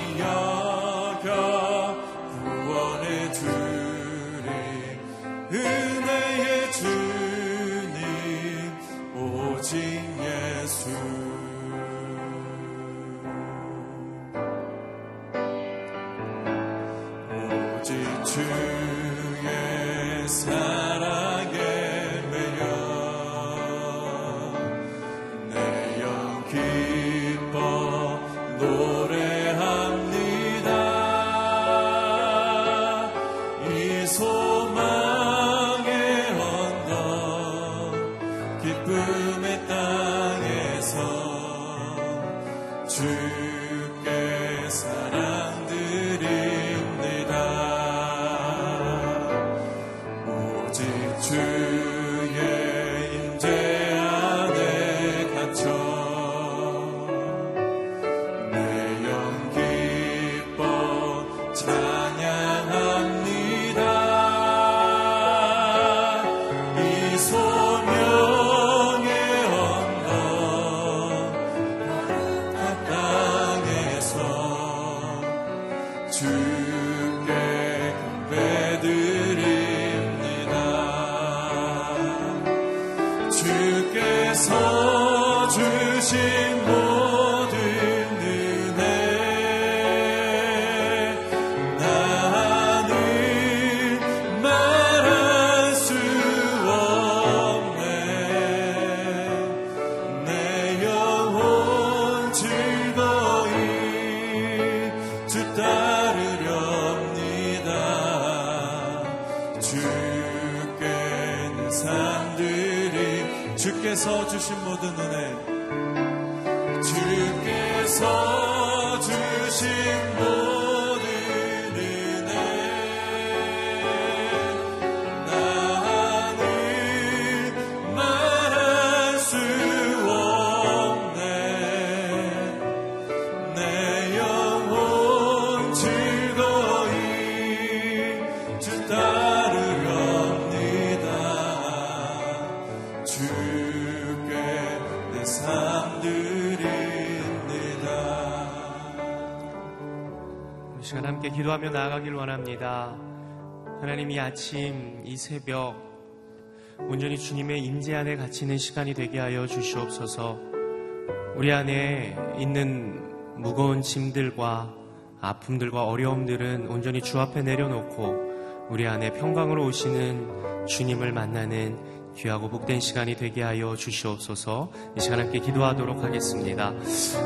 Niaga, who wanted to. 기도하며 나아가길 원합니다. 하나님 이 아침, 이 새벽, 온전히 주님의 임재 안에 갇히는 시간이 되게 하여 주시옵소서. 우리 안에 있는 무거운 짐들과 아픔들과 어려움들은 온전히 주 앞에 내려놓고 우리 안에 평강으로 오시는 주님을 만나는 귀하고 복된 시간이 되게 하여 주시옵소서 이 시간 함께 기도하도록 하겠습니다.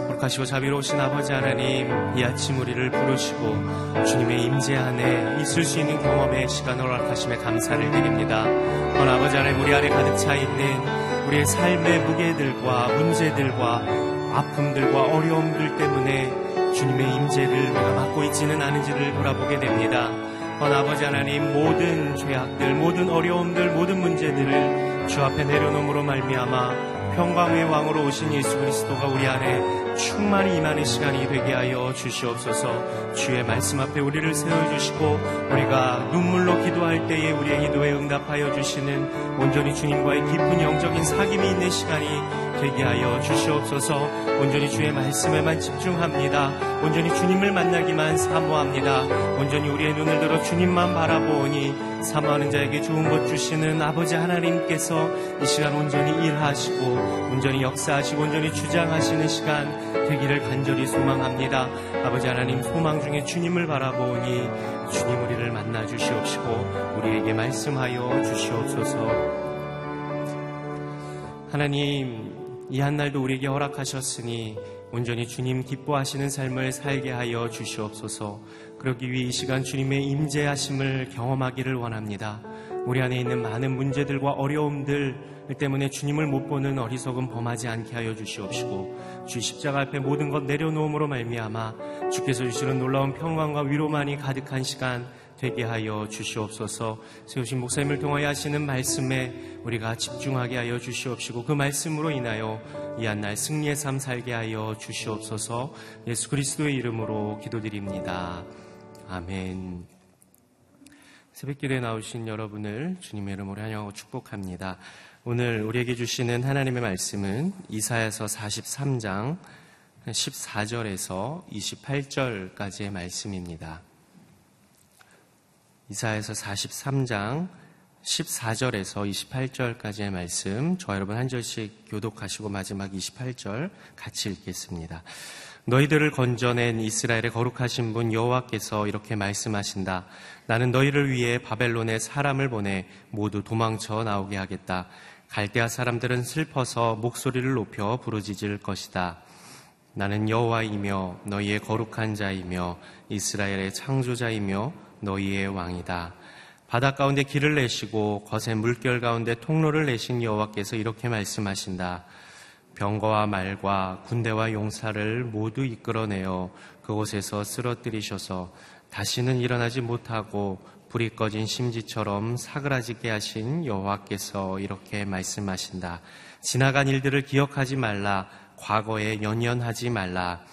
거룩하시고 자비로우신 아버지 하나님 이 아침 우리를 부르시고 주님의 임재 안에 있을 수 있는 경험의 시간을 허락하심에 감사를 드립니다. 오늘 아버지 하나님 우리 안에 가득 차 있는 우리의 삶의 무게들과 문제들과 아픔들과 어려움들 때문에 주님의 임재를 우리가 맡고 있지는 않은지를 돌아보게 됩니다. 헌 아버지 하나님 모든 죄악들, 모든 어려움들, 모든 문제들을 주 앞에 내려놓음으로 말미암아 평강의 왕으로 오신 예수 그리스도가 우리 안에 충만히 임하는 시간이 되게 하여 주시옵소서. 주의 말씀 앞에 우리를 세워 주시고 우리가 눈물로 기도할 때에 우리의 기도에 응답하여 주시는 온전히 주님과의 깊은 영적인 사귐이 있는 시간이 되게 하여 주시옵소서. 온전히 주의 말씀에만 집중합니다. 온전히 주님을 만나기만 사모합니다. 온전히 우리의 눈을 들어 주님만 바라보니 사모하는 자에게 좋은 것 주시는 아버지 하나님께서 이 시간 온전히 일하시고 온전히 역사하시고 온전히 주장하시는 시간 되기를 간절히 소망합니다. 아버지 하나님 소망 중에 주님을 바라보니 주님 우리를 만나 주시옵시고 우리에게 말씀하여 주시옵소서. 하나님 이 한 날도 우리에게 허락하셨으니 온전히 주님 기뻐하시는 삶을 살게 하여 주시옵소서. 그러기 위해 이 시간 주님의 임재하심을 경험하기를 원합니다. 우리 안에 있는 많은 문제들과 어려움들 때문에 주님을 못 보는 어리석은 범하지 않게 하여 주시옵시고 주 십자가 앞에 모든 것 내려놓음으로 말미암아 주께서 주시는 놀라운 평강과 위로만이 가득한 시간 되게 하여 주시옵소서 세우신 목사님을 통하여 하시는 말씀에 우리가 집중하게 하여 주시옵시고 그 말씀으로 인하여 이 한날 승리의 삶 살게 하여 주시옵소서 예수 그리스도의 이름으로 기도드립니다. 아멘. 새벽길에 나오신 여러분을 주님의 이름으로 환영하고 축복합니다. 오늘 우리에게 주시는 하나님의 말씀은 이사야서 43장 14절에서 28절까지의 말씀입니다. 이사야서 43장 14절에서 28절까지의 말씀, 저 여러분 한 절씩 교독하시고 마지막 28절 같이 읽겠습니다. 너희들을 건져낸 이스라엘의 거룩하신 분 여호와께서 이렇게 말씀하신다. 나는 너희를 위해 바벨론에 사람을 보내 모두 도망쳐 나오게 하겠다. 갈대아 사람들은 슬퍼서 목소리를 높여 부르짖을 것이다. 나는 여호와이며 너희의 거룩한 자이며 이스라엘의 창조자이며 너희의 왕이다. 바다 가운데 길을 내시고 거센 물결 가운데 통로를 내신 여호와께서 이렇게 말씀하신다. 병거와 말과 군대와 용사를 모두 이끌어내어 그곳에서 쓰러뜨리셔서 다시는 일어나지 못하고 불이 꺼진 심지처럼 사그라지게 하신 여호와께서 이렇게 말씀하신다. 지나간 일들을 기억하지 말라. 과거에 연연하지 말라.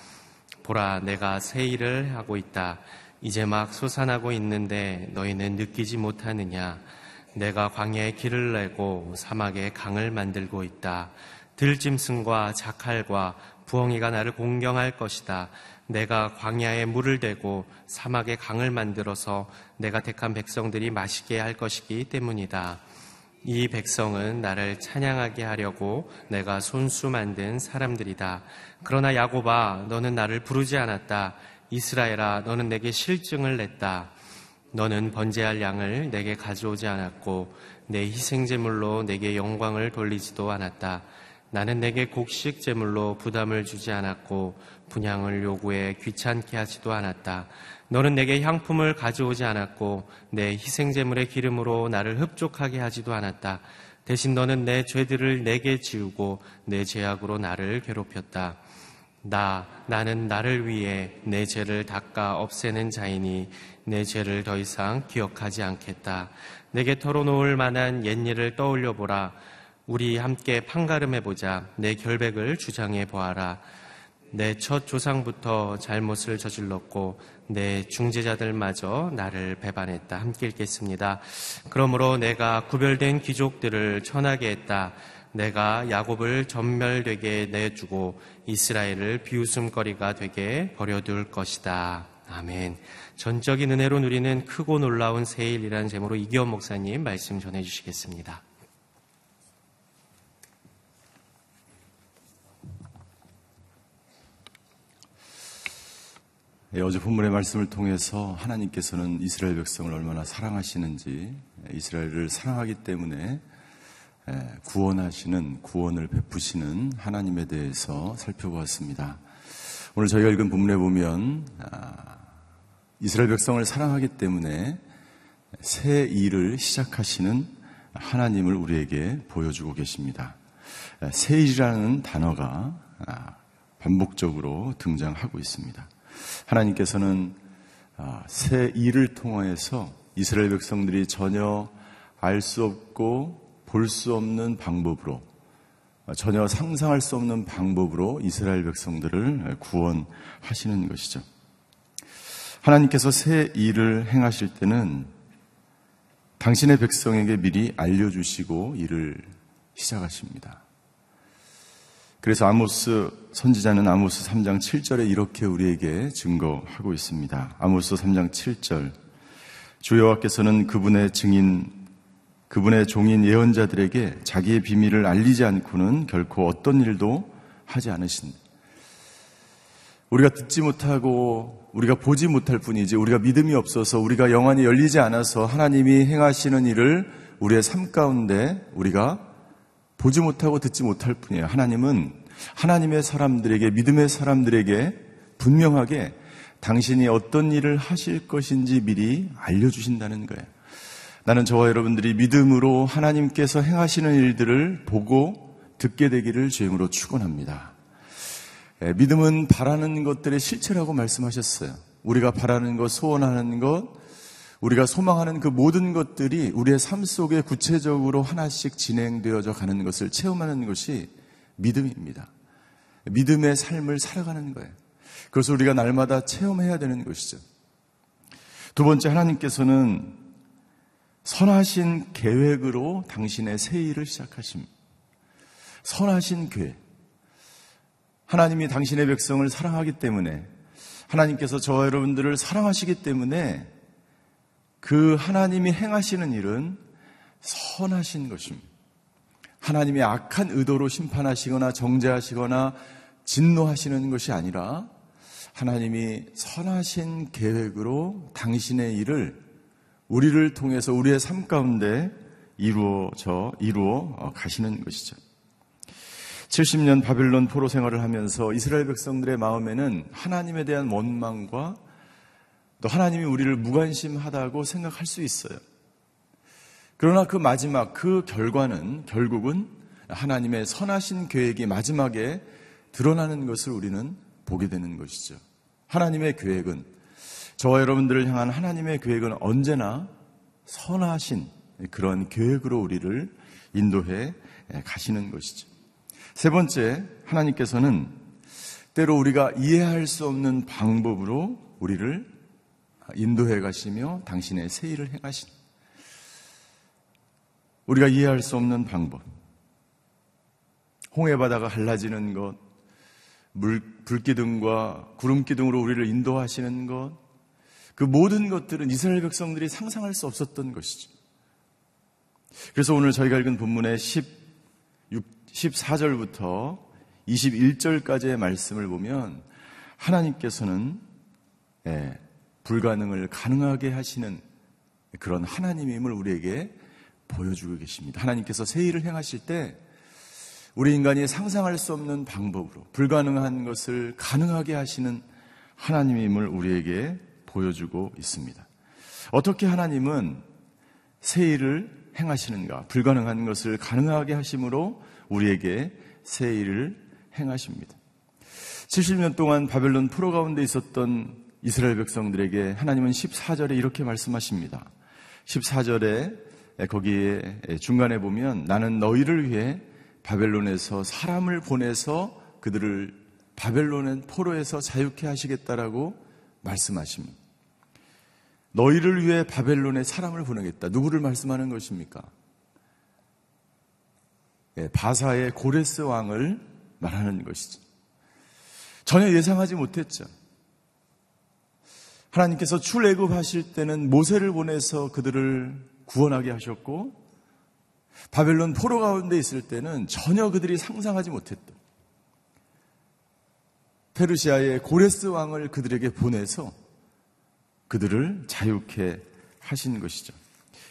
보라, 내가 새 일을 하고 있다. 이제 막 솟아나고 있는데 너희는 느끼지 못하느냐? 내가 광야에 길을 내고 사막에 강을 만들고 있다. 들짐승과 자칼과 부엉이가 나를 공경할 것이다. 내가 광야에 물을 대고 사막에 강을 만들어서 내가 택한 백성들이 마시게 할 것이기 때문이다. 이 백성은 나를 찬양하게 하려고 내가 손수 만든 사람들이다. 그러나 야곱아, 너는 나를 부르지 않았다. 이스라엘아, 너는 내게 실증을 냈다. 너는 번제할 양을 내게 가져오지 않았고 내 희생 제물로 내게 영광을 돌리지도 않았다. 나는 내게 곡식 제물로 부담을 주지 않았고 분양을 요구해 귀찮게 하지도 않았다. 너는 내게 향품을 가져오지 않았고 내 희생 제물의 기름으로 나를 흡족하게 하지도 않았다. 대신 너는 내 죄들을 내게 지우고 내 죄악으로 나를 괴롭혔다. 나, 나는 나를 위해 내 죄를 닦아 없애는 자이니 내 죄를 더 이상 기억하지 않겠다. 내게 털어놓을 만한 옛 일을 떠올려 보라. 우리 함께 판가름해 보자. 내 결백을 주장해 보아라. 내 첫 조상부터 잘못을 저질렀고 내 중재자들마저 나를 배반했다. 함께 읽겠습니다. 그러므로 내가 구별된 귀족들을 천하게 했다. 내가 야곱을 전멸되게 내주고 이스라엘을 비웃음거리가 되게 버려둘 것이다. 아멘. 전적인 은혜로 누리는 크고 놀라운 세일이라는 제목으로 이기원 목사님 말씀 전해 주시겠습니다. 예, 어제 본문의 말씀을 통해서 하나님께서는 이스라엘 백성을 얼마나 사랑하시는지 이스라엘을 사랑하기 때문에 예, 구원하시는 구원을 베푸시는 하나님에 대해서 살펴보았습니다. 오늘 저희가 읽은 본문에 보면 아, 이스라엘 백성을 사랑하기 때문에 새 일을 시작하시는 하나님을 우리에게 보여주고 계십니다. 예, 새 일이라는 단어가 아, 반복적으로 등장하고 있습니다. 하나님께서는 아, 새 일을 통해서 이스라엘 백성들이 전혀 알 수 없고 볼 수 없는 방법으로 아, 전혀 상상할 수 없는 방법으로 이스라엘 백성들을 구원하시는 것이죠. 하나님께서 새 일을 행하실 때는 당신의 백성에게 미리 알려주시고 일을 시작하십니다. 그래서 아모스 선지자는 아모스 3장 7절에 이렇게 우리에게 증거하고 있습니다. 아모스 3장 7절. 주 여호와께서는 그분의 증인 그분의 종인 예언자들에게 자기의 비밀을 알리지 않고는 결코 어떤 일도 하지 않으신다. 우리가 듣지 못하고 우리가 보지 못할 뿐이지 우리가 믿음이 없어서 우리가 영안이 열리지 않아서 하나님이 행하시는 일을 우리의 삶 가운데 우리가 보지 못하고 듣지 못할 뿐이에요. 하나님은 하나님의 사람들에게, 믿음의 사람들에게 분명하게 당신이 어떤 일을 하실 것인지 미리 알려주신다는 거예요. 나는 저와 여러분들이 믿음으로 하나님께서 행하시는 일들을 보고 듣게 되기를 주임으로 축원합니다. 예, 믿음은 바라는 것들의 실체라고 말씀하셨어요. 우리가 바라는 것, 소원하는 것, 우리가 소망하는 그 모든 것들이 우리의 삶 속에 구체적으로 하나씩 진행되어져 가는 것을 체험하는 것이 믿음입니다. 믿음의 삶을 살아가는 거예요. 그래서 우리가 날마다 체험해야 되는 것이죠. 두 번째, 하나님께서는 선하신 계획으로 당신의 새 일을 시작하십니다. 선하신 계획. 하나님이 당신의 백성을 사랑하기 때문에 하나님께서 저와 여러분들을 사랑하시기 때문에 그 하나님이 행하시는 일은 선하신 것입니다. 하나님의 악한 의도로 심판하시거나 정죄하시거나 진노하시는 것이 아니라 하나님이 선하신 계획으로 당신의 일을 우리를 통해서 우리의 삶 가운데 이루어져 이루어 가시는 것이죠. 70년 바빌론 포로 생활을 하면서 이스라엘 백성들의 마음에는 하나님에 대한 원망과 또 하나님이 우리를 무관심하다고 생각할 수 있어요. 그러나 그 마지막, 그 결과는 결국은 하나님의 선하신 계획이 마지막에 드러나는 것을 우리는 보게 되는 것이죠. 하나님의 계획은, 저와 여러분들을 향한 하나님의 계획은 언제나 선하신 그런 계획으로 우리를 인도해 가시는 것이죠. 세 번째, 하나님께서는 때로 우리가 이해할 수 없는 방법으로 우리를 인도해 가시며 당신의 새 일을 행하신 우리가 이해할 수 없는 방법. 홍해 바다가 갈라지는 것, 물, 불기둥과 구름기둥으로 우리를 인도하시는 것, 그 모든 것들은 이스라엘 백성들이 상상할 수 없었던 것이죠. 그래서 오늘 저희가 읽은 본문의 16, 14절부터 21절까지의 말씀을 보면 하나님께서는 예, 불가능을 가능하게 하시는 그런 하나님임을 우리에게 보여주고 계십니다. 하나님께서 새 일을 행하실 때 우리 인간이 상상할 수 없는 방법으로 불가능한 것을 가능하게 하시는 하나님임을 우리에게 보여주고 있습니다. 어떻게 하나님은 새 일을 행하시는가? 불가능한 것을 가능하게 하심으로 우리에게 새 일을 행하십니다. 70년 동안 바벨론 포로 가운데 있었던 이스라엘 백성들에게 하나님은 14절에 이렇게 말씀하십니다. 14절에 거기에 중간에 보면 나는 너희를 위해 바벨론에서 사람을 보내서 그들을 바벨론의 포로에서 자유케 하시겠다라고 말씀하십니다. 너희를 위해 바벨론에 사람을 보내겠다. 누구를 말씀하는 것입니까? 예, 바사의 고레스 왕을 말하는 것이죠. 전혀 예상하지 못했죠. 하나님께서 출애굽하실 때는 모세를 보내서 그들을 구원하게 하셨고 바벨론 포로 가운데 있을 때는 전혀 그들이 상상하지 못했던 페르시아의 고레스 왕을 그들에게 보내서 그들을 자유케 하신 것이죠.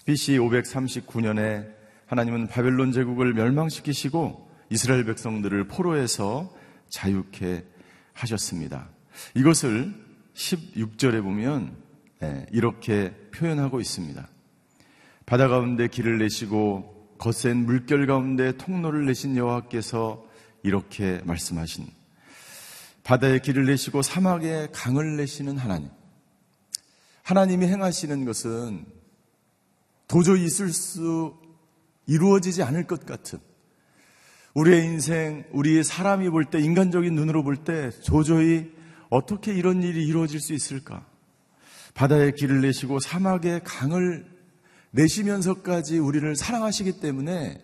BC 539년에 하나님은 바벨론 제국을 멸망시키시고 이스라엘 백성들을 포로에서 자유케 하셨습니다. 이것을 16절에 보면 예, 이렇게 표현하고 있습니다. 바다 가운데 길을 내시고 거센 물결 가운데 통로를 내신 여호와께서 이렇게 말씀하신 바다에 길을 내시고 사막에 강을 내시는 하나님. 하나님이 행하시는 것은 도저히 있을 수 이루어지지 않을 것 같은 우리의 인생, 우리의 사람이 볼 때, 인간적인 눈으로 볼 때 도저히 어떻게 이런 일이 이루어질 수 있을까? 바다에 길을 내시고 사막에 강을 내시면서까지 우리를 사랑하시기 때문에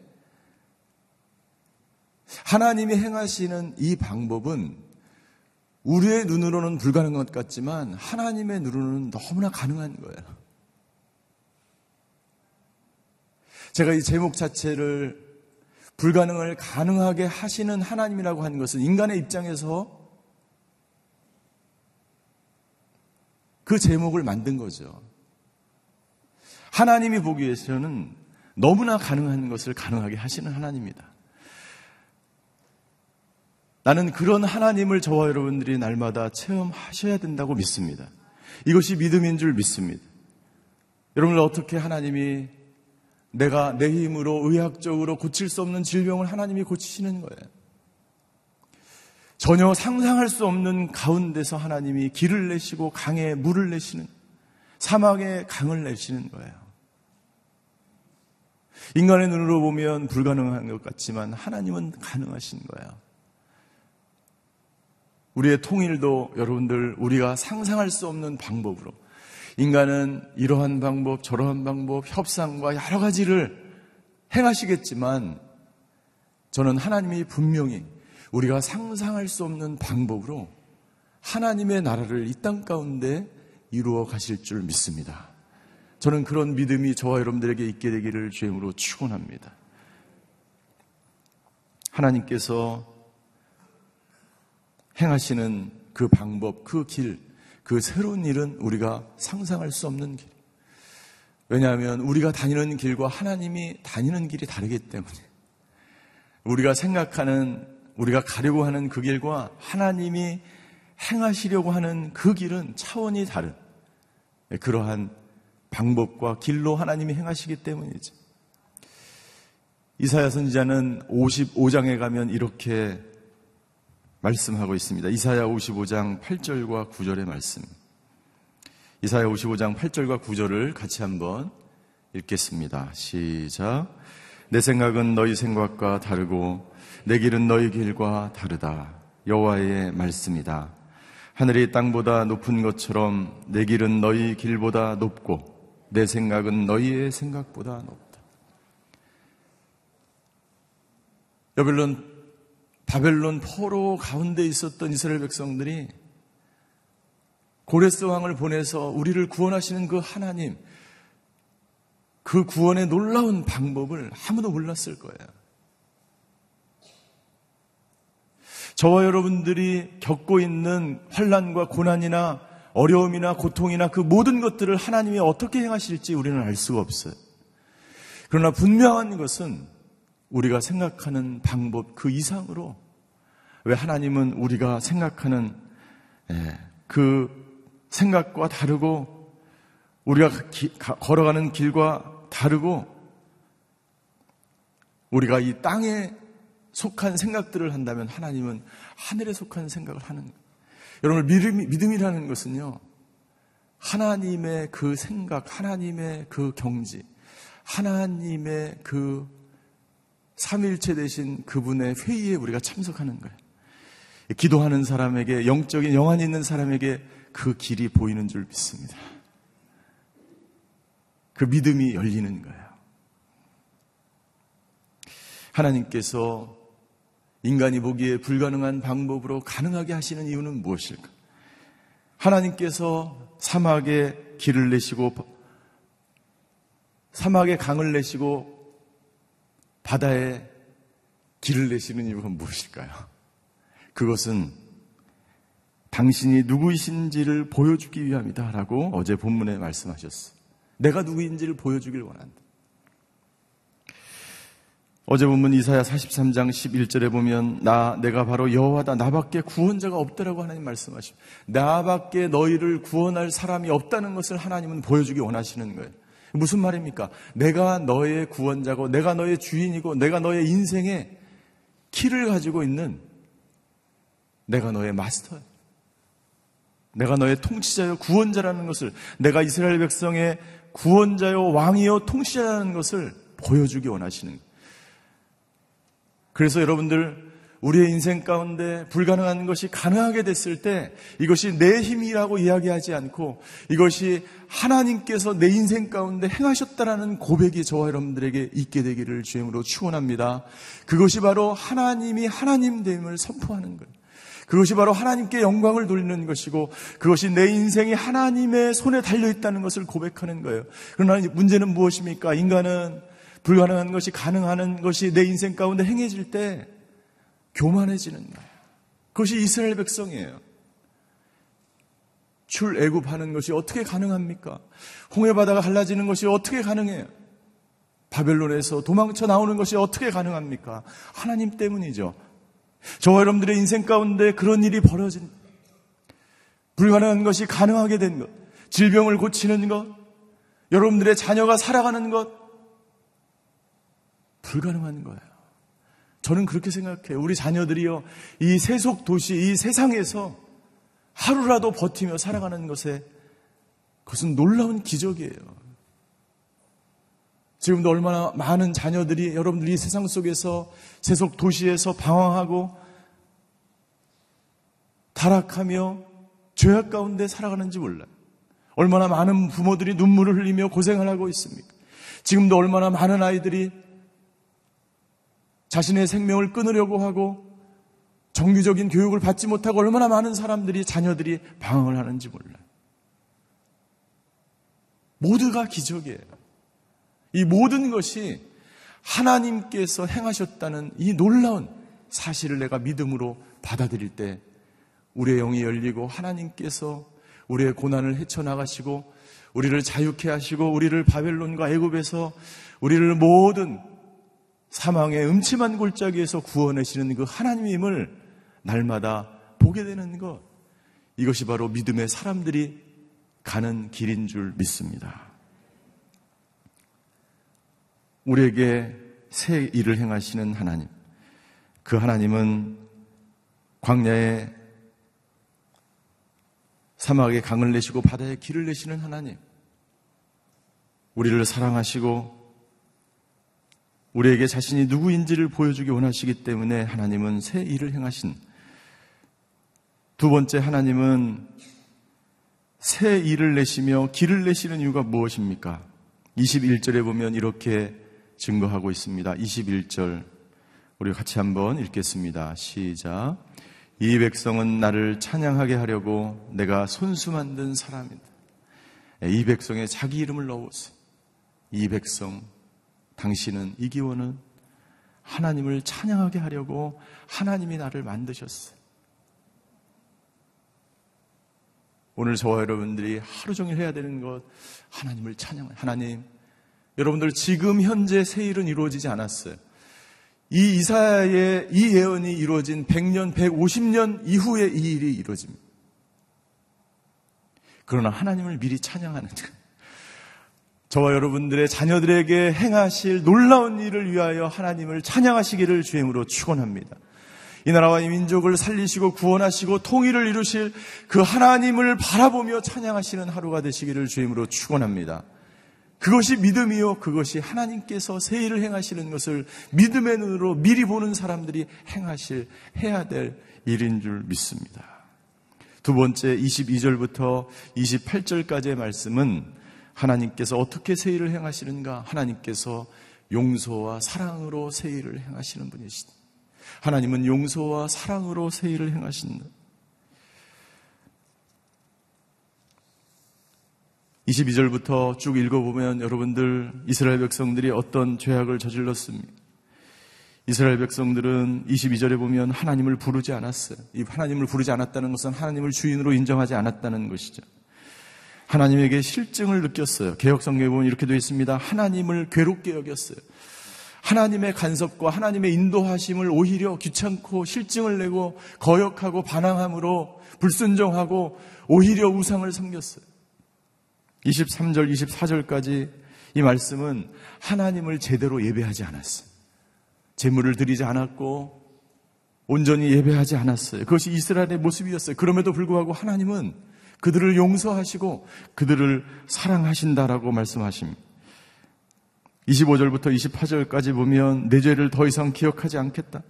하나님이 행하시는 이 방법은 우리의 눈으로는 불가능한 것 같지만 하나님의 눈으로는 너무나 가능한 거예요. 제가 이 제목 자체를 불가능을 가능하게 하시는 하나님이라고 하는 것은 인간의 입장에서 그 제목을 만든 거죠. 하나님이 보기에서는 너무나 가능한 것을 가능하게 하시는 하나님입니다. 나는 그런 하나님을 저와 여러분들이 날마다 체험하셔야 된다고 믿습니다. 이것이 믿음인 줄 믿습니다. 여러분들 어떻게 하나님이 내가 내 힘으로 의학적으로 고칠 수 없는 질병을 하나님이 고치시는 거예요. 전혀 상상할 수 없는 가운데서 하나님이 길을 내시고 강에 물을 내시는 사막에 강을 내시는 거예요. 인간의 눈으로 보면 불가능한 것 같지만 하나님은 가능하신 거예요. 우리의 통일도 여러분들 우리가 상상할 수 없는 방법으로 인간은 이러한 방법, 저러한 방법, 협상과 여러 가지를 행하시겠지만 저는 하나님이 분명히 우리가 상상할 수 없는 방법으로 하나님의 나라를 이 땅 가운데 이루어 가실 줄 믿습니다. 저는 그런 믿음이 저와 여러분들에게 있게 되기를 주임으로 축원합니다. 하나님께서 행하시는 그 방법, 그 길, 그 새로운 일은 우리가 상상할 수 없는 길. 왜냐하면 우리가 다니는 길과 하나님이 다니는 길이 다르기 때문에 우리가 생각하는 우리가 가려고 하는 그 길과 하나님이 행하시려고 하는 그 길은 차원이 다른 그러한 방법과 길로 하나님이 행하시기 때문이죠. 이사야 선지자는 55장에 가면 이렇게 말씀하고 있습니다. 이사야 55장 8절과 9절의 말씀. 이사야 55장 8절과 9절을 같이 한번 읽겠습니다. 시작. 내 생각은 너희 생각과 다르고 내 길은 너희 길과 다르다. 여호와의 말씀이다. 하늘이 땅보다 높은 것처럼 내 길은 너희 길보다 높고 내 생각은 너희의 생각보다 높다. 여러분 바벨론 포로 가운데 있었던 이스라엘 백성들이 고레스 왕을 보내서 우리를 구원하시는 그 하나님, 그 구원의 놀라운 방법을 아무도 몰랐을 거예요. 저와 여러분들이 겪고 있는 환란과 고난이나 어려움이나 고통이나 그 모든 것들을 하나님이 어떻게 행하실지 우리는 알 수가 없어요. 그러나 분명한 것은 우리가 생각하는 방법 그 이상으로 왜 하나님은 우리가 생각하는 예, 그 생각과 다르고 우리가 기, 걸어가는 길과 다르고 우리가 이 땅에 속한 생각들을 한다면 하나님은 하늘에 속한 생각을 하는. 여러분 믿음, 믿음이라는 것은요 하나님의 그 생각, 하나님의 그 경지, 하나님의 그 삼일체 되신 그분의 회의에 우리가 참석하는 거예요. 기도하는 사람에게 영적인 영안이 있는 사람에게 그 길이 보이는 줄 믿습니다. 그 믿음이 열리는 거예요. 하나님께서 인간이 보기에 불가능한 방법으로 가능하게 하시는 이유는 무엇일까? 하나님께서 사막에 길을 내시고 사막에 강을 내시고 바다에 길을 내시는 이유가 무엇일까요? 그것은 당신이 누구이신지를 보여주기 위함이다 라고 어제 본문에 말씀하셨어. 내가 누구인지를 보여주길 원한다. 어제 본문 이사야 43장 11절에 보면 나 내가 바로 여호와다 나밖에 구원자가 없다라고 하나님 말씀하십니다. 나밖에 너희를 구원할 사람이 없다는 것을 하나님은 보여주기 원하시는 거예요. 무슨 말입니까? 내가 너의 구원자고 내가 너의 주인이고 내가 너의 인생의 키를 가지고 있는 내가 너의 마스터야. 내가 너의 통치자요 구원자라는 것을 내가 이스라엘 백성의 구원자요 왕이요 통치자라는 것을 보여주기 원하시는. 그래서 여러분들 우리의 인생 가운데 불가능한 것이 가능하게 됐을 때 이것이 내 힘이라고 이야기하지 않고 이것이 하나님께서 내 인생 가운데 행하셨다라는 고백이 저와 여러분들에게 있게 되기를 주임으로 축원합니다. 그것이 바로 하나님이 하나님 됨을 선포하는 거예요. 그것이 바로 하나님께 영광을 돌리는 것이고 그것이 내 인생이 하나님의 손에 달려 있다는 것을 고백하는 거예요. 그러나 문제는 무엇입니까? 인간은 불가능한 것이 가능한 것이 내 인생 가운데 행해질 때 교만해지는 거예요. 그것이 이스라엘 백성이에요. 출애굽하는 것이 어떻게 가능합니까? 홍해 바다가 갈라지는 것이 어떻게 가능해요? 바벨론에서 도망쳐 나오는 것이 어떻게 가능합니까? 하나님 때문이죠. 저와 여러분들의 인생 가운데 그런 일이 벌어진 불가능한 것이 가능하게 된 것, 질병을 고치는 것, 여러분들의 자녀가 살아가는 것, 불가능한 거예요. 저는 그렇게 생각해요. 우리 자녀들이요, 이 세속 도시, 이 세상에서 하루라도 버티며 살아가는 것에 그것은 놀라운 기적이에요. 지금도 얼마나 많은 자녀들이 여러분들이 세상 속에서 세속 도시에서 방황하고 타락하며 죄악 가운데 살아가는지 몰라요. 얼마나 많은 부모들이 눈물을 흘리며 고생을 하고 있습니까? 지금도 얼마나 많은 아이들이 자신의 생명을 끊으려고 하고 정규적인 교육을 받지 못하고 얼마나 많은 사람들이 자녀들이 방황을 하는지 몰라요. 모두가 기적이에요. 이 모든 것이 하나님께서 행하셨다는 이 놀라운 사실을 내가 믿음으로 받아들일 때 우리의 영이 열리고 하나님께서 우리의 고난을 헤쳐나가시고 우리를 자유케 하시고 우리를 바벨론과 애굽에서 우리를 모든 사망의 음침한 골짜기에서 구원하시는 그 하나님임을 날마다 보게 되는 것 이것이 바로 믿음의 사람들이 가는 길인 줄 믿습니다. 우리에게 새 일을 행하시는 하나님. 그 하나님은 광야에 사막에 강을 내시고 바다에 길을 내시는 하나님. 우리를 사랑하시고 우리에게 자신이 누구인지를 보여주기 원하시기 때문에 하나님은 새 일을 행하신 두 번째 하나님은 새 일을 내시며 길을 내시는 이유가 무엇입니까? 21절에 보면 이렇게 증거하고 있습니다. 21절 우리 같이 한번 읽겠습니다. 시작. 이 백성은 나를 찬양하게 하려고 내가 손수 만든 사람이다. 예, 이 백성에 자기 이름을 넣었어. 이 백성, 당신은 이 기원은 하나님을 찬양하게 하려고 하나님이 나를 만드셨어. 오늘 저와 여러분들이 하루 종일 해야 되는 것, 하나님을 찬양, 하나님, 여러분들 지금 현재 새 일은 이루어지지 않았어요. 이 이사야의 이 예언이 이루어진 100년, 150년 이후에 이 일이 이루어집니다. 그러나 하나님을 미리 찬양하는 저와 여러분들의 자녀들에게 행하실 놀라운 일을 위하여 하나님을 찬양하시기를 주임으로 축원합니다. 이 나라와 이 민족을 살리시고 구원하시고 통일을 이루실 그 하나님을 바라보며 찬양하시는 하루가 되시기를 주임으로 축원합니다. 그것이 믿음이요 그것이 하나님께서 새 일을 행하시는 것을 믿음의 눈으로 미리 보는 사람들이 행하실 해야 될 일인 줄 믿습니다. 두 번째 22절부터 28절까지의 말씀은 하나님께서 어떻게 새 일을 행하시는가? 하나님께서 용서와 사랑으로 새 일을 행하시는 분이시다. 하나님은 용서와 사랑으로 새 일을 행하신다. 22절부터 쭉 읽어보면 여러분들 이스라엘 백성들이 어떤 죄악을 저질렀습니까? 이스라엘 백성들은 22절에 보면 하나님을 부르지 않았어요. 이 하나님을 부르지 않았다는 것은 하나님을 주인으로 인정하지 않았다는 것이죠. 하나님에게 실증을 느꼈어요. 개혁 성경에 보면 이렇게 되어 있습니다. 하나님을 괴롭게 여겼어요. 하나님의 간섭과 하나님의 인도하심을 오히려 귀찮고 실증을 내고 거역하고 반항함으로 불순종하고 오히려 우상을 섬겼어요. 23절, 24절까지 이 말씀은 하나님을 제대로 예배하지 않았어요. 제물을 드리지 않았고 온전히 예배하지 않았어요. 그것이 이스라엘의 모습이었어요. 그럼에도 불구하고 하나님은 그들을 용서하시고 그들을 사랑하신다라고 말씀하십니다. 25절부터 28절까지 보면 내 죄를 더 이상 기억하지 않겠다.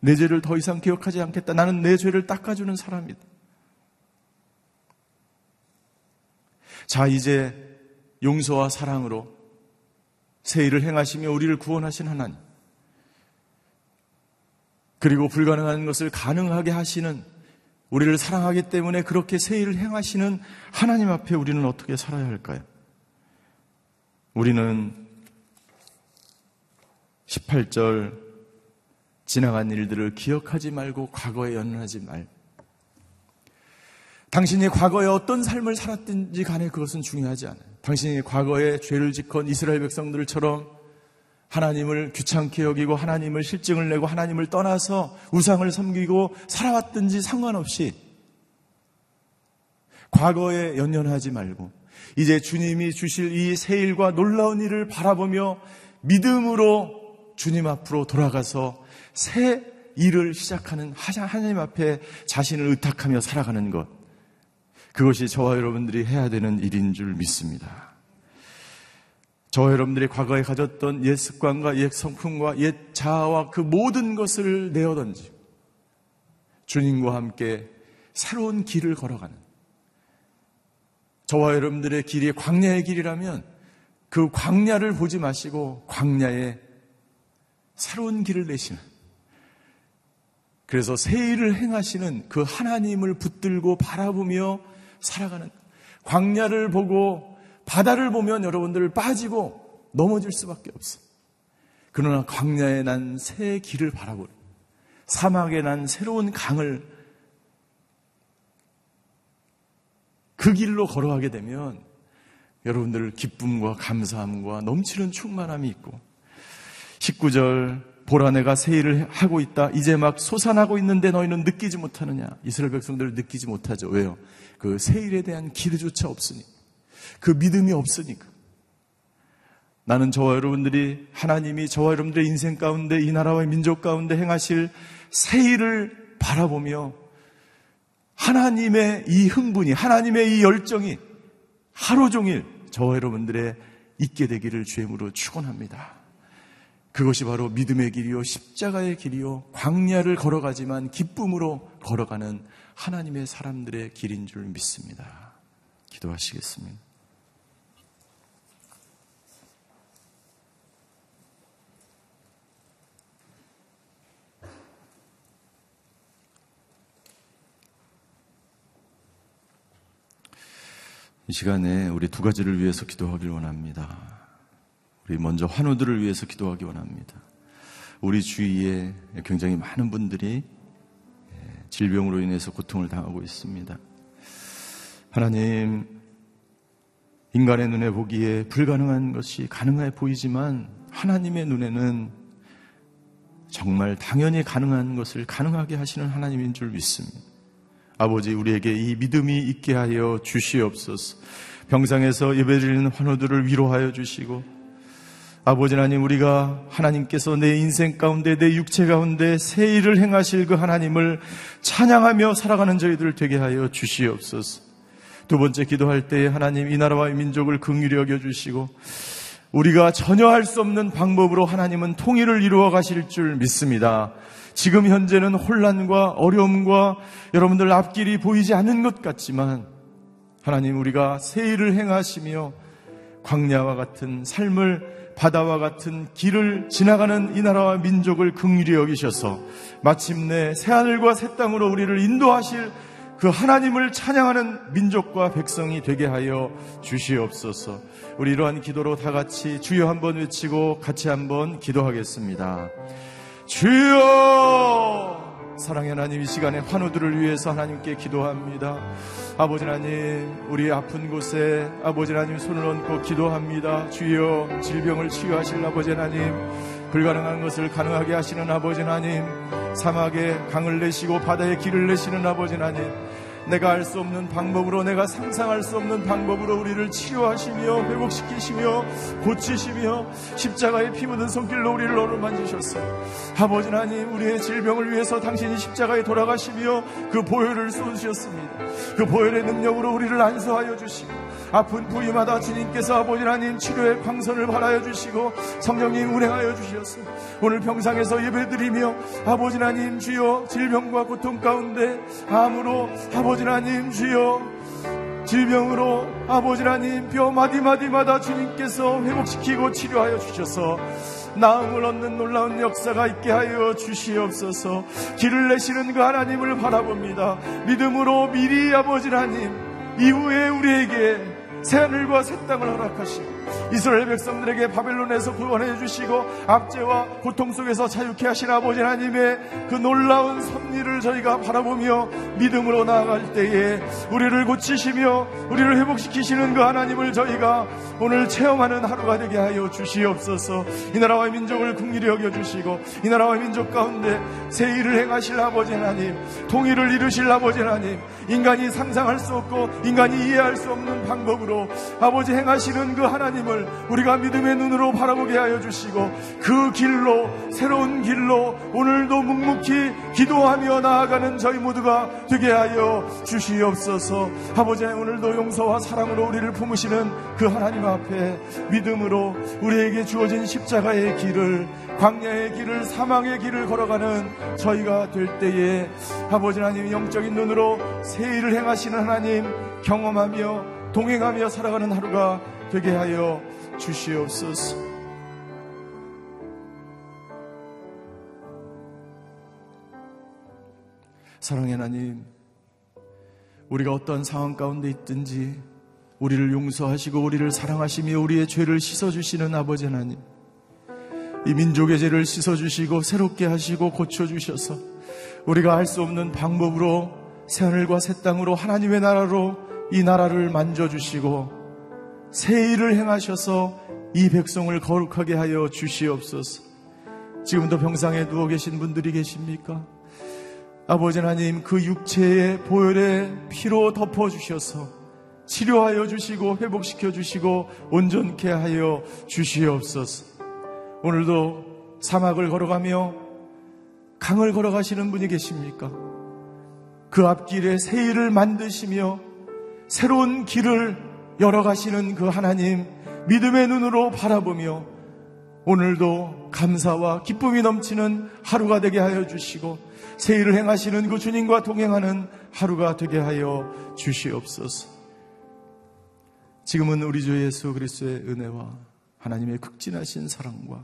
내 죄를 더 이상 기억하지 않겠다. 나는 내 죄를 닦아주는 사람이다. 자, 이제 용서와 사랑으로 새 일을 행하시며 우리를 구원하신 하나님. 그리고 불가능한 것을 가능하게 하시는 우리를 사랑하기 때문에 그렇게 새 일을 행하시는 하나님 앞에 우리는 어떻게 살아야 할까요? 우리는 18절 지나간 일들을 기억하지 말고 과거에 연연하지 말. 당신이 과거에 어떤 삶을 살았든지 간에 그것은 중요하지 않아요. 당신이 과거에 죄를 짓건 이스라엘 백성들처럼 하나님을 귀찮게 여기고 하나님을 실증을 내고 하나님을 떠나서 우상을 섬기고 살아왔든지 상관없이 과거에 연연하지 말고 이제 주님이 주실 이 새 일과 놀라운 일을 바라보며 믿음으로 주님 앞으로 돌아가서 새 일을 시작하는 하나님 앞에 자신을 의탁하며 살아가는 것. 그것이 저와 여러분들이 해야 되는 일인 줄 믿습니다. 저와 여러분들이 과거에 가졌던 옛 습관과 옛 성품과 옛 자아와 그 모든 것을 내어던지 주님과 함께 새로운 길을 걸어가는 저와 여러분들의 길이 광야의 길이라면 그 광야를 보지 마시고 광야에 새로운 길을 내시는 그래서 새 일을 행하시는 그 하나님을 붙들고 바라보며 살아가는 광야를 보고 바다를 보면 여러분들 빠지고 넘어질 수밖에 없어. 그러나 광야에 난 새 길을 바라보는 사막에 난 새로운 강을 그 길로 걸어가게 되면 여러분들 기쁨과 감사함과 넘치는 충만함이 있고 19절 보라 내가 새 일을 하고 있다. 이제 막 솟아나고 있는데 너희는 느끼지 못하느냐. 이스라엘 백성들을 느끼지 못하죠. 왜요? 그 새 일에 대한 기대조차 없으니. 그 믿음이 없으니까. 나는 저와 여러분들이 하나님이 저와 여러분들의 인생 가운데 이 나라와 민족 가운데 행하실 새 일을 바라보며 하나님의 이 흥분이, 하나님의 이 열정이 하루 종일 저와 여러분들의 있게 되기를 주임으로 축원합니다. 그것이 바로 믿음의 길이요 십자가의 길이요 광야를 걸어가지만 기쁨으로 걸어가는 하나님의 사람들의 길인 줄 믿습니다. 기도하시겠습니다. 이 시간에 우리 두 가지를 위해서 기도하길 원합니다. 우리 먼저 환우들을 위해서 기도하기 원합니다. 우리 주위에 굉장히 많은 분들이 예, 질병으로 인해서 고통을 당하고 있습니다. 하나님, 인간의 눈에 보기에 불가능한 것이 가능해 보이지만 하나님의 눈에는 정말 당연히 가능한 것을 가능하게 하시는 하나님인 줄 믿습니다. 아버지, 우리에게 이 믿음이 있게 하여 주시옵소서. 병상에서 예배드리는 환우들을 위로하여 주시고, 아버지 하나님, 우리가 하나님께서 내 인생 가운데, 내 육체 가운데 새 일을 행하실 그 하나님을 찬양하며 살아가는 저희들 되게 하여 주시옵소서. 두 번째 기도할 때에 하나님 이 나라와 이 민족을 긍휼히 여겨 주시고 우리가 전혀 할 수 없는 방법으로 하나님은 통일을 이루어 가실 줄 믿습니다. 지금 현재는 혼란과 어려움과 여러분들 앞길이 보이지 않는 것 같지만 하나님 우리가 새 일을 행하시며 광야와 같은 삶을 바다와 같은 길을 지나가는 이 나라와 민족을 긍휼히 여기셔서 마침내 새하늘과 새 땅으로 우리를 인도하실 그 하나님을 찬양하는 민족과 백성이 되게 하여 주시옵소서. 우리 이러한 기도로 다 같이 주여 한번 외치고 같이 한번 기도하겠습니다. 주여! 사랑의 하나님 이 시간에 환우들을 위해서 하나님께 기도합니다. 아버지 하나님 우리 아픈 곳에 아버지 하나님 손을 얹고 기도합니다. 주여 질병을 치유하실 아버지 하나님 불가능한 것을 가능하게 하시는 아버지 하나님 사막에 강을 내시고 바다에 길을 내시는 아버지 하나님 내가 알 수 없는 방법으로 내가 상상할 수 없는 방법으로 우리를 치료하시며 회복시키시며 고치시며 십자가에 피 묻은 손길로 우리를 어루만지셨어요. 아버지 하나님 우리의 질병을 위해서 당신이 십자가에 돌아가시며 그 보혈을 쏟으셨습니다. 그 보혈의 능력으로 우리를 안수하여 주시고 아픈 부위마다 주님께서 아버지 하나님 치료의 광선을 발하여 주시고 성령님 운행하여 주셨어 오늘 병상에서 예배드리며 아버지 하나님 주여 질병과 고통 가운데 암으로 아버지 하나님 주여 질병으로 아버지 하나님 뼈 마디마디마다 주님께서 회복시키고 치료하여 주셔서 나음을 얻는 놀라운 역사가 있게 하여 주시옵소서. 길을 내시는 그 하나님을 바라봅니다. 믿음으로 미리 아버지 하나님 이후에 우리에게 새 하늘과 새 땅을 허락하시고 이스라엘 백성들에게 바벨론에서 구원해 주시고 압제와 고통 속에서 자유케 하신 아버지 하나님의 그 놀라운 섭리를 저희가 바라보며 믿음으로 나아갈 때에 우리를 고치시며 우리를 회복시키시는 그 하나님을 저희가 오늘 체험하는 하루가 되게 하여 주시옵소서. 이 나라와 민족을 국리히 여겨주시고 이 나라와 민족 가운데 새 일을 행하실 아버지 하나님 통일을 이루실 아버지 하나님 인간이 상상할 수 없고 인간이 이해할 수 없는 방법으로 아버지 행하시는 그 하나님 을 우리가 믿음의 눈으로 바라보게 하여 주시고 그 길로 새로운 길로 오늘도 묵묵히 기도하며 나아가는 저희 모두가 되게 하여 주시옵소서. 아버지 오늘도 용서와 사랑으로 우리를 품으시는 그 하나님 앞에 믿음으로 우리에게 주어진 십자가의 길을 광야의 길을 사망의 길을 걸어가는 저희가 될 때에 아버지 하나님 영적인 눈으로 새 일을 행하시는 하나님 경험하며 동행하며 살아가는 하루가 되게 하여 주시옵소서. 사랑의 하나님, 우리가 어떤 상황 가운데 있든지 우리를 용서하시고 우리를 사랑하시며 우리의 죄를 씻어주시는 아버지 하나님, 이 민족의 죄를 씻어주시고 새롭게 하시고 고쳐주셔서 우리가 알 수 없는 방법으로 새하늘과 새 땅으로 하나님의 나라로 이 나라를 만져주시고 새 일을 행하셔서 이 백성을 거룩하게 하여 주시옵소서. 지금도 병상에 누워 계신 분들이 계십니까? 아버지 하나님 그 육체의 보혈의 피로 덮어 주셔서 치료하여 주시고 회복시켜 주시고 온전케 하여 주시옵소서. 오늘도 사막을 걸어가며 강을 걸어가시는 분이 계십니까? 그 앞길에 새 일을 만드시며 새로운 길을 열어가시는 그 하나님 믿음의 눈으로 바라보며 오늘도 감사와 기쁨이 넘치는 하루가 되게 하여 주시고 새 일을 행하시는 그 주님과 동행하는 하루가 되게 하여 주시옵소서. 지금은 우리 주 예수 그리스도의 은혜와 하나님의 극진하신 사랑과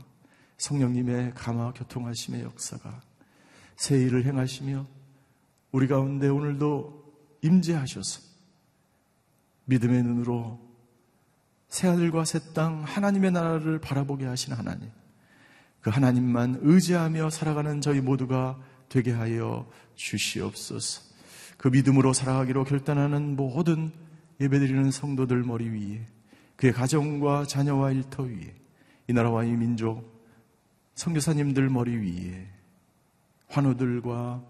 성령님의 감화 교통하심의 역사가 새 일을 행하시며 우리 가운데 오늘도 임재하셔서 믿음의 눈으로 새하늘과 새 땅 하나님의 나라를 바라보게 하신 하나님 그 하나님만 의지하며 살아가는 저희 모두가 되게 하여 주시옵소서. 그 믿음으로 살아가기로 결단하는 모든 예배드리는 성도들 머리 위에 그의 가정과 자녀와 일터 위에 이 나라와 이 민족 선교사님들 머리 위에 환우들과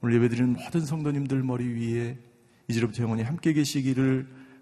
오늘 예배드리는 모든 성도님들 머리 위에 이제로부터 영원히 함께 계시기를